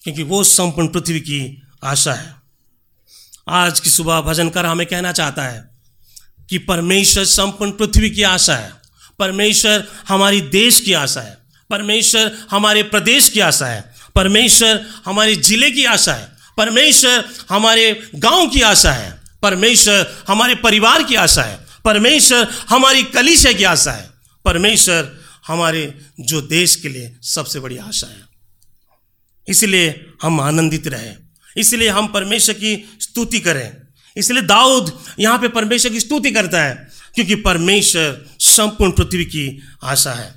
क्योंकि वो संपूर्ण पृथ्वी की आशा है। आज की सुबह भजनकर हमें कहना चाहता है कि परमेश्वर संपूर्ण पृथ्वी की आशा है। परमेश्वर हमारी देश की आशा है। परमेश्वर हमारे प्रदेश की आशा है। परमेश्वर हमारे ज़िले की आशा है। परमेश्वर हमारे गाँव की आशा है। परमेश्वर हमारे परिवार की आशा है। परमेश्वर हमारी कलिशा की आशा है। परमेश्वर हमारे जो देश के लिए सबसे बड़ी आशा है। इसलिए हम आनंदित रहें। इसलिए हम परमेश्वर की स्तुति करें। इसलिए दाऊद यहाँ पे परमेश्वर की स्तुति करता है, क्योंकि परमेश्वर संपूर्ण पृथ्वी की आशा है।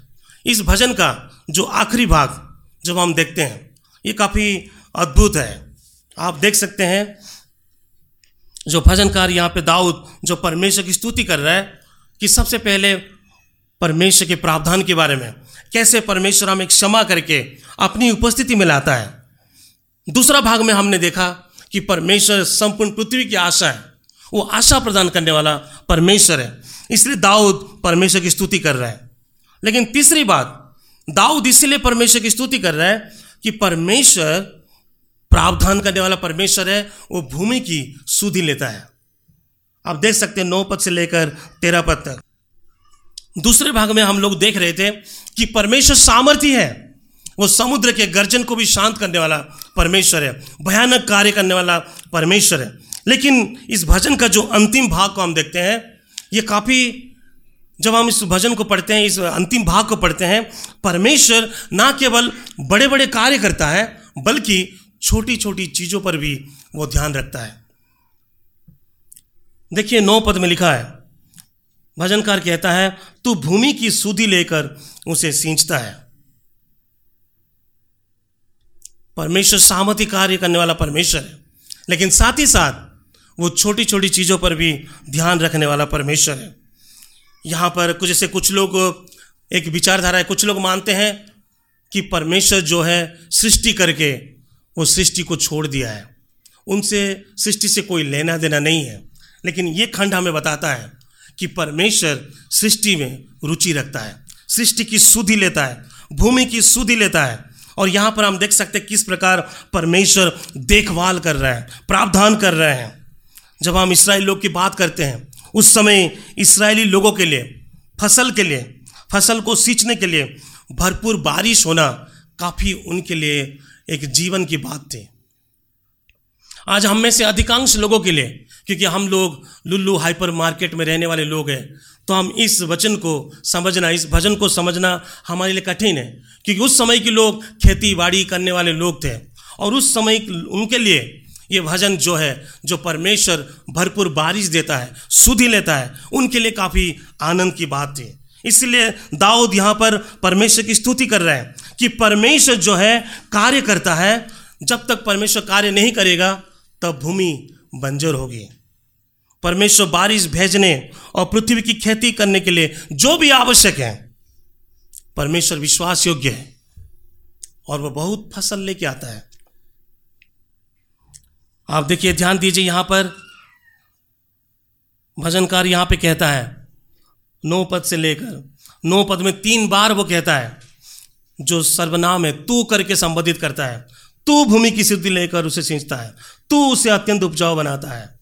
इस भजन का जो आखिरी भाग जब हम देखते हैं, ये काफ़ी अद्भुत है। आप देख सकते हैं, जो भजनकार यहाँ पे दाऊद, जो परमेश्वर की स्तुति कर रहा है, कि सबसे पहले परमेश्वर के प्रावधान के बारे में, कैसे परमेश्वर हमें क्षमा करके अपनी उपस्थिति में लाता है। दूसरा भाग में हमने देखा कि परमेश्वर संपूर्ण पृथ्वी की आशा है। वो आशा प्रदान करने वाला परमेश्वर है। इसलिए दाऊद परमेश्वर की स्तुति कर रहा है। लेकिन तीसरी बात, दाऊद इसलिए परमेश्वर की स्तुति कर रहा है कि परमेश्वर प्रावधान करने वाला परमेश्वर है, वो भूमि की सुधि लेता है। आप देख सकते हैं नौ पद से लेकर तेरह पद तक। दूसरे भाग में हम लोग देख रहे थे कि परमेश्वर सामर्थ्य है। वो समुद्र के गर्जन को भी शांत करने वाला परमेश्वर है, भयानक कार्य करने वाला परमेश्वर है। लेकिन इस भजन का जो अंतिम भाग को हम देखते हैं, ये काफ़ी, जब हम इस भजन को पढ़ते हैं, इस अंतिम भाग को पढ़ते हैं, परमेश्वर ना केवल बड़े बड़े कार्य करता है, बल्कि छोटी छोटी चीज़ों पर भी वो ध्यान रखता है। देखिए, नौ पद में लिखा है, भजनकार कहता है, तू भूमि की सूदी लेकर उसे सींचता है। परमेश्वर सामति कार्य करने वाला परमेश्वर है। लेकिन साथ ही साथ वो छोटी छोटी चीज़ों पर भी ध्यान रखने वाला परमेश्वर है। यहाँ पर कुछ जैसे कुछ लोग, एक विचारधारा है, कुछ लोग मानते हैं कि परमेश्वर जो है सृष्टि करके वो सृष्टि को छोड़ दिया है। उनसे, सृष्टि से कोई लेना देना नहीं है। लेकिन ये खंड हमें बताता है कि परमेश्वर सृष्टि में रुचि रखता है। सृष्टि की सुधि लेता है, भूमि की सुधि लेता है और यहाँ पर हम देख सकते हैं किस प्रकार परमेश्वर देखभाल कर रहा है, प्रावधान कर रहे हैं। जब हम इसराइल लोग की बात करते हैं, उस समय इसराइली लोगों के लिए, फ़सल के लिए, फ़सल को सींचने के लिए भरपूर बारिश होना काफ़ी उनके लिए एक जीवन की बात थी। आज हम में से अधिकांश लोगों के लिए, क्योंकि हम लोग लुल्लू हाइपर मार्केट में रहने वाले लोग हैं तो हम इस वचन को समझना, इस भजन को समझना हमारे लिए कठिन है, क्योंकि उस समय के लोग खेती बाड़ी करने वाले लोग थे, और उस समय उनके लिए ये भजन जो है, जो परमेश्वर भरपूर बारिश देता है, सुधि लेता है, उनके लिए काफ़ी आनंद की बात थी। इसलिए दाऊद यहाँ पर परमेश्वर की स्तुति कर रहे हैं कि परमेश्वर जो है कार्य करता है, जब तक परमेश्वर कार्य नहीं करेगा तब भूमि बंजर होगी परमेश्वर बारिश भेजने और पृथ्वी की खेती करने के लिए जो भी आवश्यक है, परमेश्वर विश्वास योग्य है और वह बहुत फ़सल लेके आता है। आप देखिए, ध्यान दीजिए, यहाँ पर भजनकार यहाँ पे कहता है, नौ पद से लेकर, नौ पद में तीन बार वो कहता है, जो सर्वनाम है, तू करके संबोधित करता है, तू भूमि की सिद्धि लेकर उसे सींचता है तू उसे अत्यंत उपजाऊ बनाता है।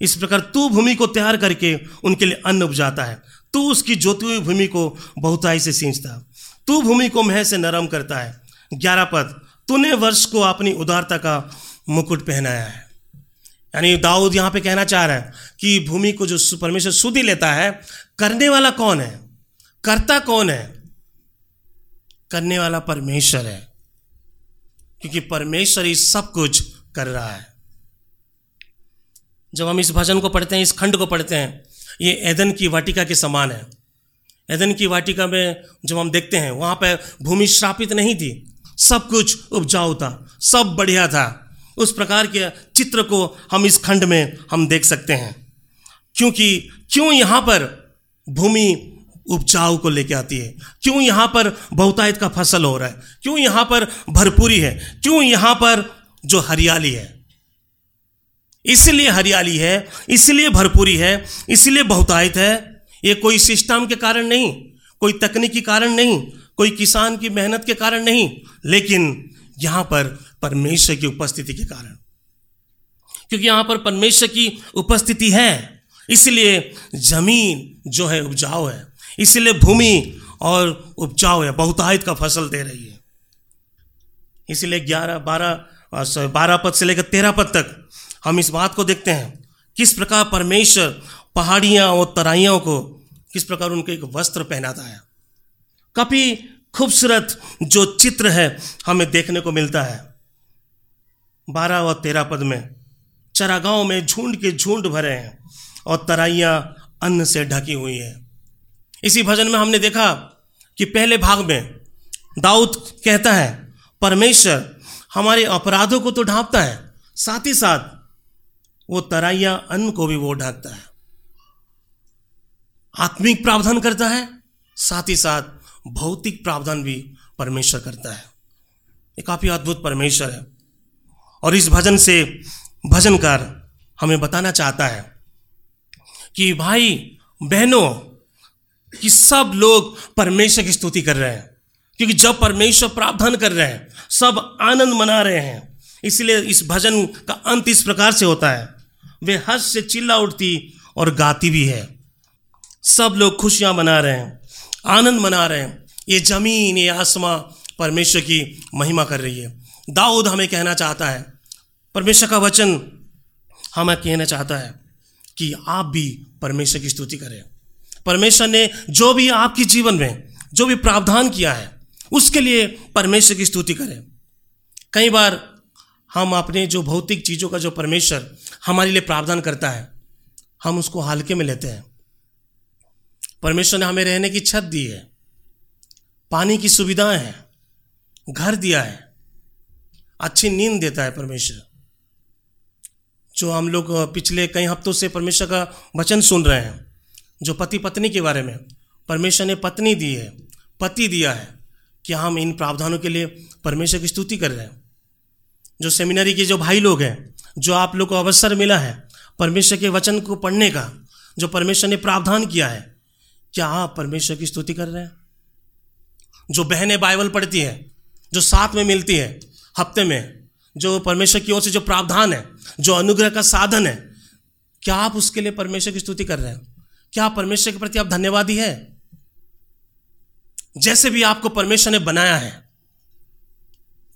इस प्रकार तू भूमि को तैयार करके उनके लिए अन्न उपजाता है। तू उसकी जोती हुई भूमि को बहुताई से सींचता तू भूमि को मह से नरम करता है। ग्यारह पद, तूने वर्ष को अपनी उदारता का मुकुट पहनाया है। यानी दाऊद यहाँ पे कहना चाह रहा है कि भूमि को जो परमेश्वर सुधी लेता है, करने वाला कौन है? करता कौन है? करने वाला परमेश्वर है। क्योंकि परमेश्वर ही सब कुछ कर रहा है। जब हम इस भजन को पढ़ते हैं, इस खंड को पढ़ते हैं, ये ऐदन की वाटिका के समान है। ऐदन की वाटिका में जब हम देखते हैं, वहाँ पर भूमि श्रापित नहीं थी। सब कुछ उपजाऊ था, सब बढ़िया था। उस प्रकार के चित्र को हम इस खंड में हम देख सकते हैं। क्योंकि क्यों यहाँ पर भूमि उपजाऊ को लेके आती है? क्यों यहाँ पर बहुतायत का फ़सल हो रहा है? क्यों यहाँ पर भरपूरी है? क्यों यहाँ पर जो हरियाली है। इसलिए हरियाली है, इसलिए भरपूरी है, इसलिए बहुतायत है। ये कोई सिस्टम के कारण नहीं, कोई तकनीकी कारण नहीं, कोई किसान की मेहनत के कारण नहीं, लेकिन यहाँ पर परमेश्वर की उपस्थिति के कारण। क्योंकि यहाँ पर परमेश्वर की उपस्थिति है, इसलिए ज़मीन जो है उपजाऊ है, इसलिए भूमि और उपजाऊ है, बहुतायत का फ़सल दे रही है। इसलिए ग्यारह बारह बारह पद से लेकर तेरह पद तक हम इस बात को देखते हैं। किस प्रकार परमेश्वर पहाड़ियाँ और तराइयों को, किस प्रकार उनको एक वस्त्र पहनाता है। काफ़ी खूबसूरत जो चित्र है हमें देखने को मिलता है। बारह और तेरह पद में चरागांव में झुंड के झुंड भरे हैं और तराइयाँ अन्न से ढकी हुई है। इसी भजन में हमने देखा कि पहले भाग में दाऊद कहता है, परमेश्वर हमारे अपराधों को तो ढांपता है, साथ ही साथ वो तराइया अन्न को भी वो ढकता है। आत्मिक प्रावधान करता है, साथ ही साथ भौतिक प्रावधान भी परमेश्वर करता है। ये काफ़ी अद्भुत परमेश्वर है। और इस भजन से भजनकार हमें बताना चाहता है कि भाई, बहनों, कि सब लोग परमेश्वर की स्तुति कर रहे हैं। क्योंकि जब परमेश्वर प्रावधान कर रहे हैं, सब आनंद मना रहे हैं। इसलिए इस भजन का अंत इस प्रकार से होता है। वे हर्ष से चिल्ला उठती और गाती भी है। सब लोग खुशियाँ मना रहे हैं, आनंद मना रहे हैं। ये ज़मीन, ये आसमां परमेश्वर की महिमा कर रही है। दाऊद हमें कहना चाहता है, परमेश्वर का वचन हमें कहना चाहता है कि आप भी परमेश्वर की स्तुति करें। परमेश्वर ने जो भी आपके जीवन में, जो भी प्रावधान किया है उसके लिए परमेश्वर की स्तुति करें। कई बार हम अपने जो भौतिक चीज़ों का जो परमेश्वर हमारे लिए प्रावधान करता है, हम उसको हल्के में लेते हैं। परमेश्वर ने हमें रहने की छत दी है, पानी की सुविधाएँ हैं, घर दिया है, अच्छी नींद देता है परमेश्वर। जो हम लोग पिछले कई हफ्तों से परमेश्वर का वचन सुन रहे हैं, जो पति पत्नी के बारे में, परमेश्वर ने पत्नी दी है, पति दिया है क्या हम इन प्रावधानों के लिए परमेश्वर की स्तुति कर रहे हैं। जो सेमिनरी के जो भाई लोग हैं, जो आप लोग को अवसर मिला है परमेश्वर के वचन को पढ़ने का, जो परमेश्वर ने प्रावधान किया है, क्या आप परमेश्वर की स्तुति कर रहे हैं? जो बहनें बाइबल पढ़ती हैं, जो साथ में मिलती है, हफ़्ते में, जो परमेश्वर की ओर से जो प्रावधान है, जो अनुग्रह का साधन है, क्या आप उसके लिए परमेश्वर की स्तुति कर रहे हैं? क्या परमेश्वर के प्रति आप धन्यवादी है? जैसे भी आपको परमेश्वर ने बनाया है,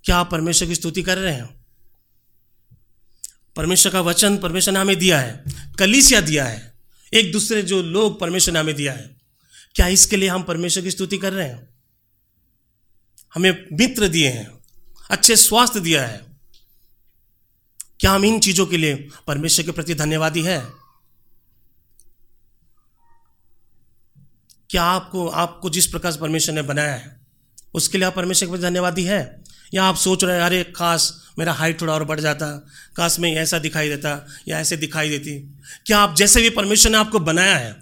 क्या आप परमेश्वर की स्तुति कर रहे हैं? परमेश्वर का वचन परमेश्वर ने हमें दिया है, कलिसिया दिया है, एक दूसरे जो लोग परमेश्वर ने हमें दिया है। क्या इसके लिए हम परमेश्वर की स्तुति कर रहे हैं? हमें मित्र दिए हैं, अच्छे स्वास्थ्य दिया है। क्या हम इन चीज़ों के लिए परमेश्वर के प्रति धन्यवादी है? क्या आपको आपको जिस प्रकार से परमेश्वर ने बनाया है, उसके लिए आप परमेश्वर के धन्यवादी है? या आप सोच रहे हैं, अरे, काश मेरा हाइट थोड़ा और बढ़ जाता, काश मैं ऐसा दिखाई देता या ऐसे दिखाई देती। क्या आप जैसे भी परमेश्वर ने आपको बनाया है,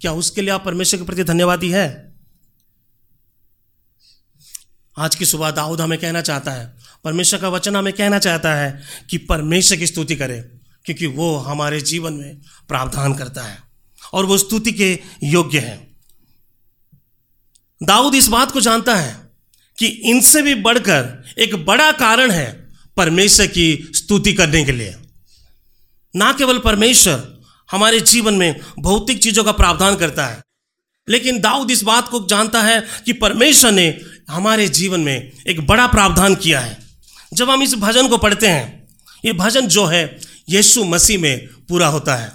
क्या उसके लिए आप परमेश्वर के प्रति धन्यवादी है? आज की सुबह दाऊद हमें कहना चाहता है, परमेश्वर का वचन हमें कहना चाहता है कि परमेश्वर की स्तुति करें, क्योंकि वो हमारे जीवन में प्रावधान करता है और वो स्तुति के योग्य है। दाऊद इस बात को जानता है कि इनसे भी बढ़कर एक बड़ा कारण है परमेश्वर की स्तुति करने के लिए। ना केवल परमेश्वर हमारे जीवन में भौतिक चीज़ों का प्रावधान करता है, लेकिन दाऊद इस बात को जानता है कि परमेश्वर ने हमारे जीवन में एक बड़ा प्रावधान किया है। जब हम इस भजन को पढ़ते हैं, ये भजन जो है यीशु मसीह में पूरा होता है।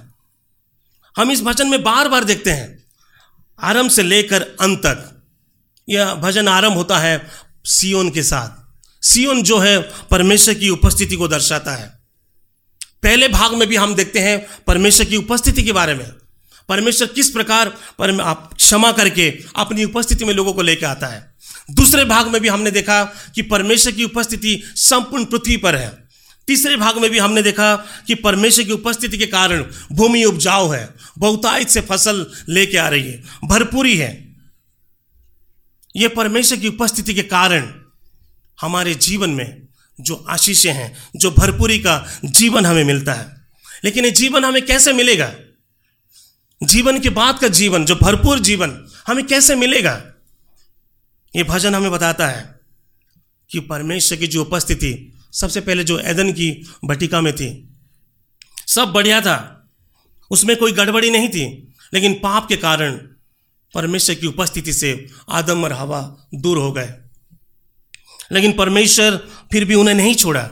हम इस भजन में बार बार देखते हैं, आरंभ से लेकर अंत तक। यह भजन आरंभ होता है सियोन के साथ। सियोन जो है, परमेश्वर की उपस्थिति को दर्शाता है। पहले भाग में भी हम देखते हैं परमेश्वर की उपस्थिति के बारे में। परमेश्वर किस प्रकार पर आप क्षमा करके अपनी उपस्थिति में लोगों को लेकर आता है। दूसरे भाग में भी हमने देखा कि परमेश्वर की उपस्थिति संपूर्ण पृथ्वी पर है। तीसरे भाग में भी हमने देखा कि परमेश्वर की उपस्थिति के कारण भूमि उपजाऊ है। बहुतायत से फ़सल लेके आ रही है। भरपूरी है। यह परमेश्वर की उपस्थिति के कारण हमारे जीवन में जो आशीषें हैं, जो भरपूरी का जीवन हमें मिलता है। लेकिन ये जीवन हमें कैसे मिलेगा? जीवन के बाद का जीवन, जो भरपूर जीवन, हमें कैसे मिलेगा? ये भजन हमें बताता है कि परमेश्वर की जो उपस्थिति, सबसे पहले जो ऐदन की भटिका में थी, सब बढ़िया था। उसमें कोई गड़बड़ी नहीं थी, लेकिन पाप के कारण परमेश्वर की उपस्थिति से आदम और हवा दूर हो गए। लेकिन परमेश्वर फिर भी उन्हें नहीं छोड़ा।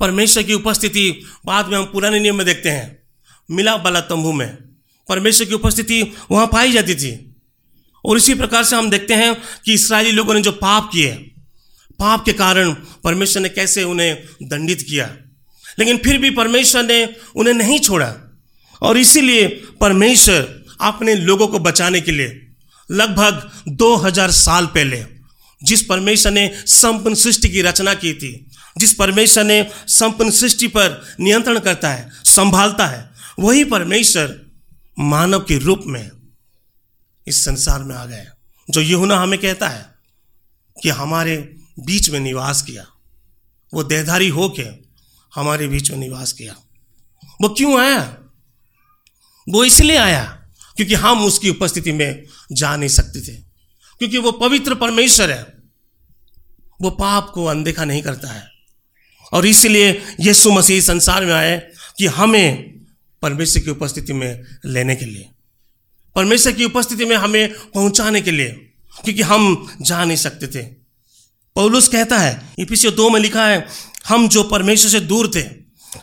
परमेश्वर की उपस्थिति बाद में हम पुराने नियम में देखते हैं। मिला बला तंबू में परमेश्वर की उपस्थिति वहाँ पाई जाती थी। और इसी प्रकार से हम देखते हैं कि इसराइली लोगों ने जो पाप किए, पाप के कारण परमेश्वर ने कैसे उन्हें दंडित किया। लेकिन फिर भी परमेश्वर ने उन्हें नहीं छोड़ा। और इसीलिए परमेश्वर अपने लोगों को बचाने के लिए लगभग 2000 साल पहले, जिस परमेश्वर ने संपूर्ण सृष्टि की रचना की थी, जिस परमेश्वर ने संपूर्ण सृष्टि पर नियंत्रण करता है, संभालता है, वही परमेश्वर मानव के रूप में इस संसार में आ गए जो यहुना हमें कहता है कि हमारे बीच में निवास किया, वो देहधारी होके हमारे बीच में निवास किया। वो क्यों आया? वो इसलिए आया क्योंकि हम उसकी उपस्थिति में जा नहीं सकते थे। क्योंकि वो पवित्र परमेश्वर है। वो पाप को अनदेखा नहीं करता है। और इसलिए यीशु मसीह संसार में आए कि हमें परमेश्वर की उपस्थिति में लेने के लिए, परमेश्वर की उपस्थिति में हमें पहुँचाने के लिए, क्योंकि हम जा नहीं सकते थे। पौलुस कहता है इपिसियो दो में लिखा है, हम जो परमेश्वर से दूर थे,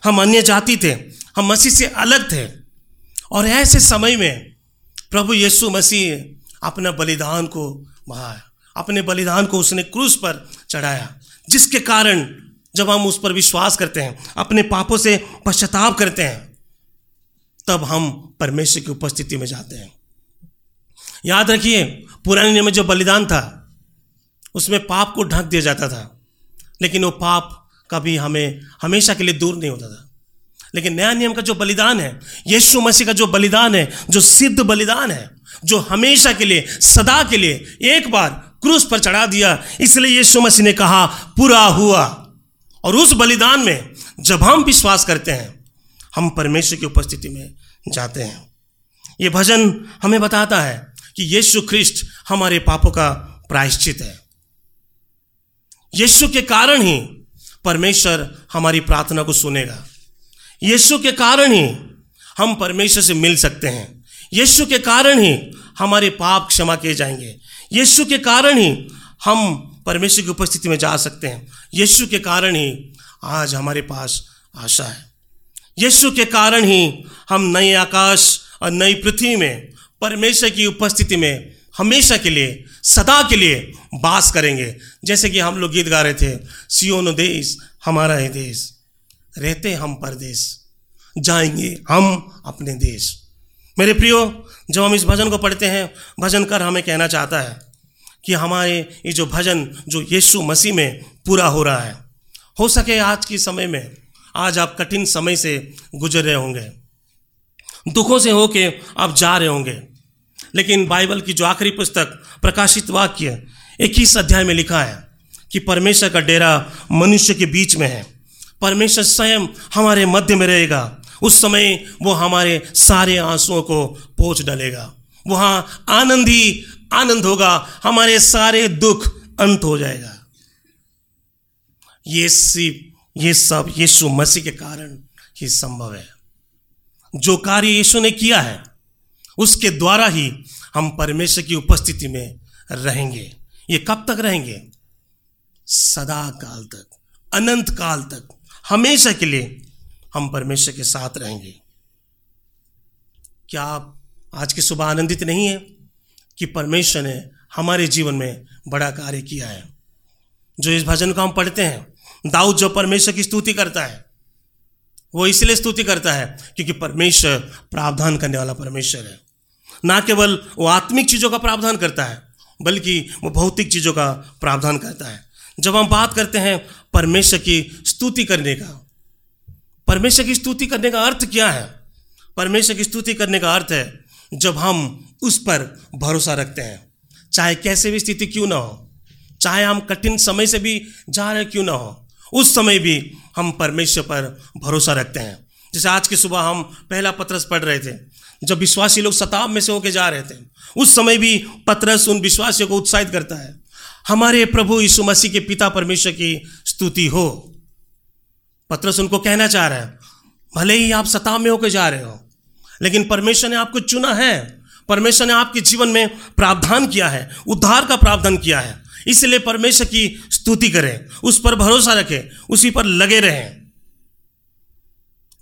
हम अन्य जाति थे, हम मसीह से अलग थे, और ऐसे समय में प्रभु यीशु मसीह अपना बलिदान को बहाया अपने बलिदान को उसने क्रूस पर चढ़ाया, जिसके कारण जब हम उस पर विश्वास करते हैं, अपने पापों से पश्चाताप करते हैं, तब हम परमेश्वर की उपस्थिति में जाते हैं। याद रखिए, पुराने नियम में जो बलिदान था, उसमें पाप को ढक दिया जाता था, लेकिन वो पाप कभी हमें, हमेशा के लिए दूर नहीं होता था। लेकिन नया नियम का जो बलिदान है, यीशु मसीह का जो बलिदान है, जो सिद्ध बलिदान है, जो हमेशा के लिए, सदा के लिए एक बार क्रूस पर चढ़ा दिया, इसलिए यीशु मसीह ने कहा, पूरा हुआ। और उस बलिदान में जब हम विश्वास करते हैं, हम परमेश्वर की उपस्थिति में जाते हैं। ये भजन हमें बताता है कि यीशु ख्रिस्ट हमारे पापों का प्रायश्चित है। यीशु के कारण ही परमेश्वर हमारी प्रार्थना को सुनेगा। यीशु के कारण ही हम परमेश्वर से मिल सकते हैं। यीशु के कारण ही हमारे पाप क्षमा किए जाएँगे। यीशु के कारण ही हम परमेश्वर की उपस्थिति में जा सकते हैं। यीशु के कारण ही आज हमारे पास आशा है। यीशु के कारण ही हम नए आकाश और नई पृथ्वी में, परमेश्वर की उपस्थिति में हमेशा के लिए, सदा के लिए बास करेंगे। जैसे कि हम लोग गीत गा रहे थे, सियोन देश, हमारा है देश। रहते हम परदेश जाएँगे हम अपने देश। मेरे प्रियो, जब हम इस भजन को पढ़ते हैं, भजन कर हमें कहना चाहता है कि हमारे ये जो भजन, जो यीशु मसीह में पूरा हो रहा है, हो सके आज के समय में, आज आप कठिन समय से गुजर रहे होंगे। दुखों से होके आप जा रहे होंगे, लेकिन बाइबल की जो आखिरी पुस्तक, प्रकाशित वाक्य इक्कीस अध्याय में लिखा है कि परमेश्वर का डेरा मनुष्य के बीच में है। परमेश्वर स्वयं हमारे मध्य में रहेगा। उस समय वो हमारे सारे आंसुओं को पोछ डालेगा। वहाँ आनंद ही आनंद होगा। हमारे सारे दुख अंत हो जाएगा। ये सिर्फ़, ये सब यीशु मसीह के कारण ही संभव है। जो कार्य यीशु ने किया है, उसके द्वारा ही हम परमेश्वर की उपस्थिति में रहेंगे। ये कब तक रहेंगे? सदा काल तक, अनंत काल तक। हमेशा के लिए हम परमेश्वर के साथ रहेंगे। क्या आप आज की सुबह आनंदित नहीं है कि परमेश्वर ने हमारे जीवन में बड़ा कार्य किया है? जो इस भजन को हम पढ़ते हैं, दाऊद जो परमेश्वर की स्तुति करता है, वो इसलिए स्तुति करता है क्योंकि परमेश्वर प्रावधान करने वाला परमेश्वर है। ना केवल वो आत्मिक चीज़ों का प्रावधान करता है, बल्कि वो भौतिक चीज़ों का प्रावधान करता है। जब हम बात करते हैं परमेश्वर की स्तुति करने का। परमेश्वर की स्तुति करने का अर्थ क्या है? परमेश्वर की स्तुति करने का अर्थ है जब हम उस पर भरोसा रखते हैं। चाहे कैसे भी स्थिति क्यों ना हो, चाहे हम कठिन समय से भी जा रहे क्यों ना हो, उस समय भी हम परमेश्वर पर भरोसा रखते हैं। जैसे आज की सुबह हम पहला पत्रस पढ़ रहे थे, जब विश्वासी लोग सताब में से होके जा रहे थे, उस समय भी पत्रस उन विश्वासियों को उत्साहित करता है। हमारे प्रभु यीशु मसीह के पिता परमेश्वर की स्तुति हो। पत्रस उनको कहना चाह रहा है, भले ही आप सताब में होकर जा रहे हो, लेकिन परमेश्वर ने आपको चुना है। परमेश्वर ने आपके जीवन में प्रावधान किया है, उद्धार का प्रावधान किया है। इसलिए परमेश्वर की स्तुति करें, उस पर भरोसा रखें, उसी पर लगे रहें।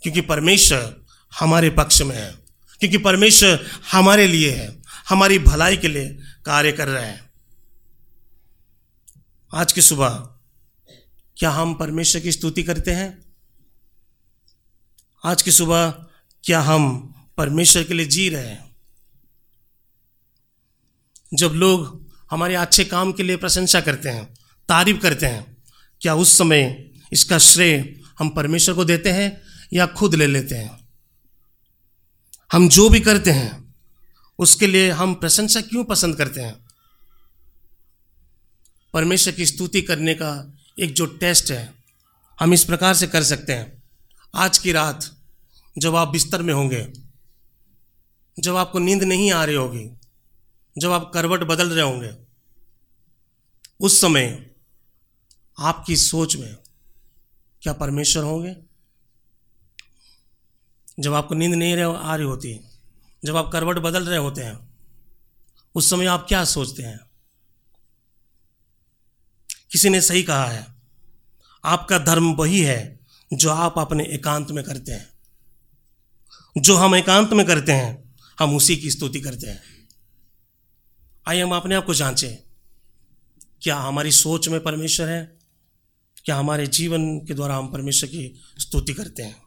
क्योंकि परमेश्वर हमारे पक्ष में है, क्योंकि परमेश्वर हमारे लिए है, हमारी भलाई के लिए कार्य कर रहे हैं। आज की सुबह, क्या हम परमेश्वर की स्तुति करते हैं? आज की सुबह, क्या हम परमेश्वर के लिए जी रहे हैं? जब लोग हमारे अच्छे काम के लिए प्रशंसा करते हैं, तारीफ़ करते हैं, क्या उस समय इसका श्रेय हम परमेश्वर को देते हैं या खुद ले लेते हैं? हम जो भी करते हैं, उसके लिए हम प्रशंसा क्यों पसंद करते हैं? परमेश्वर की स्तुति करने का एक जो टेस्ट है, हम इस प्रकार से कर सकते हैं। आज की रात जब आप बिस्तर में होंगे, जब आपको नींद नहीं आ रही होगी, जब आप करवट बदल रहे होंगे, उस समय आपकी सोच में क्या परमेश्वर होंगे? जब आपको नींद नहीं आ रही होती, जब आप करवट बदल रहे होते हैं, उस समय आप क्या सोचते हैं? किसी ने सही कहा है। आपका धर्म वही है जो आप अपने एकांत में करते हैं। जो हम एकांत में करते हैं, हम उसी की स्तुति करते हैं। आइए हम अपने आप को जांचें। क्या हमारी सोच में परमेश्वर है? क्या हमारे जीवन के द्वारा हम परमेश्वर की स्तुति करते हैं?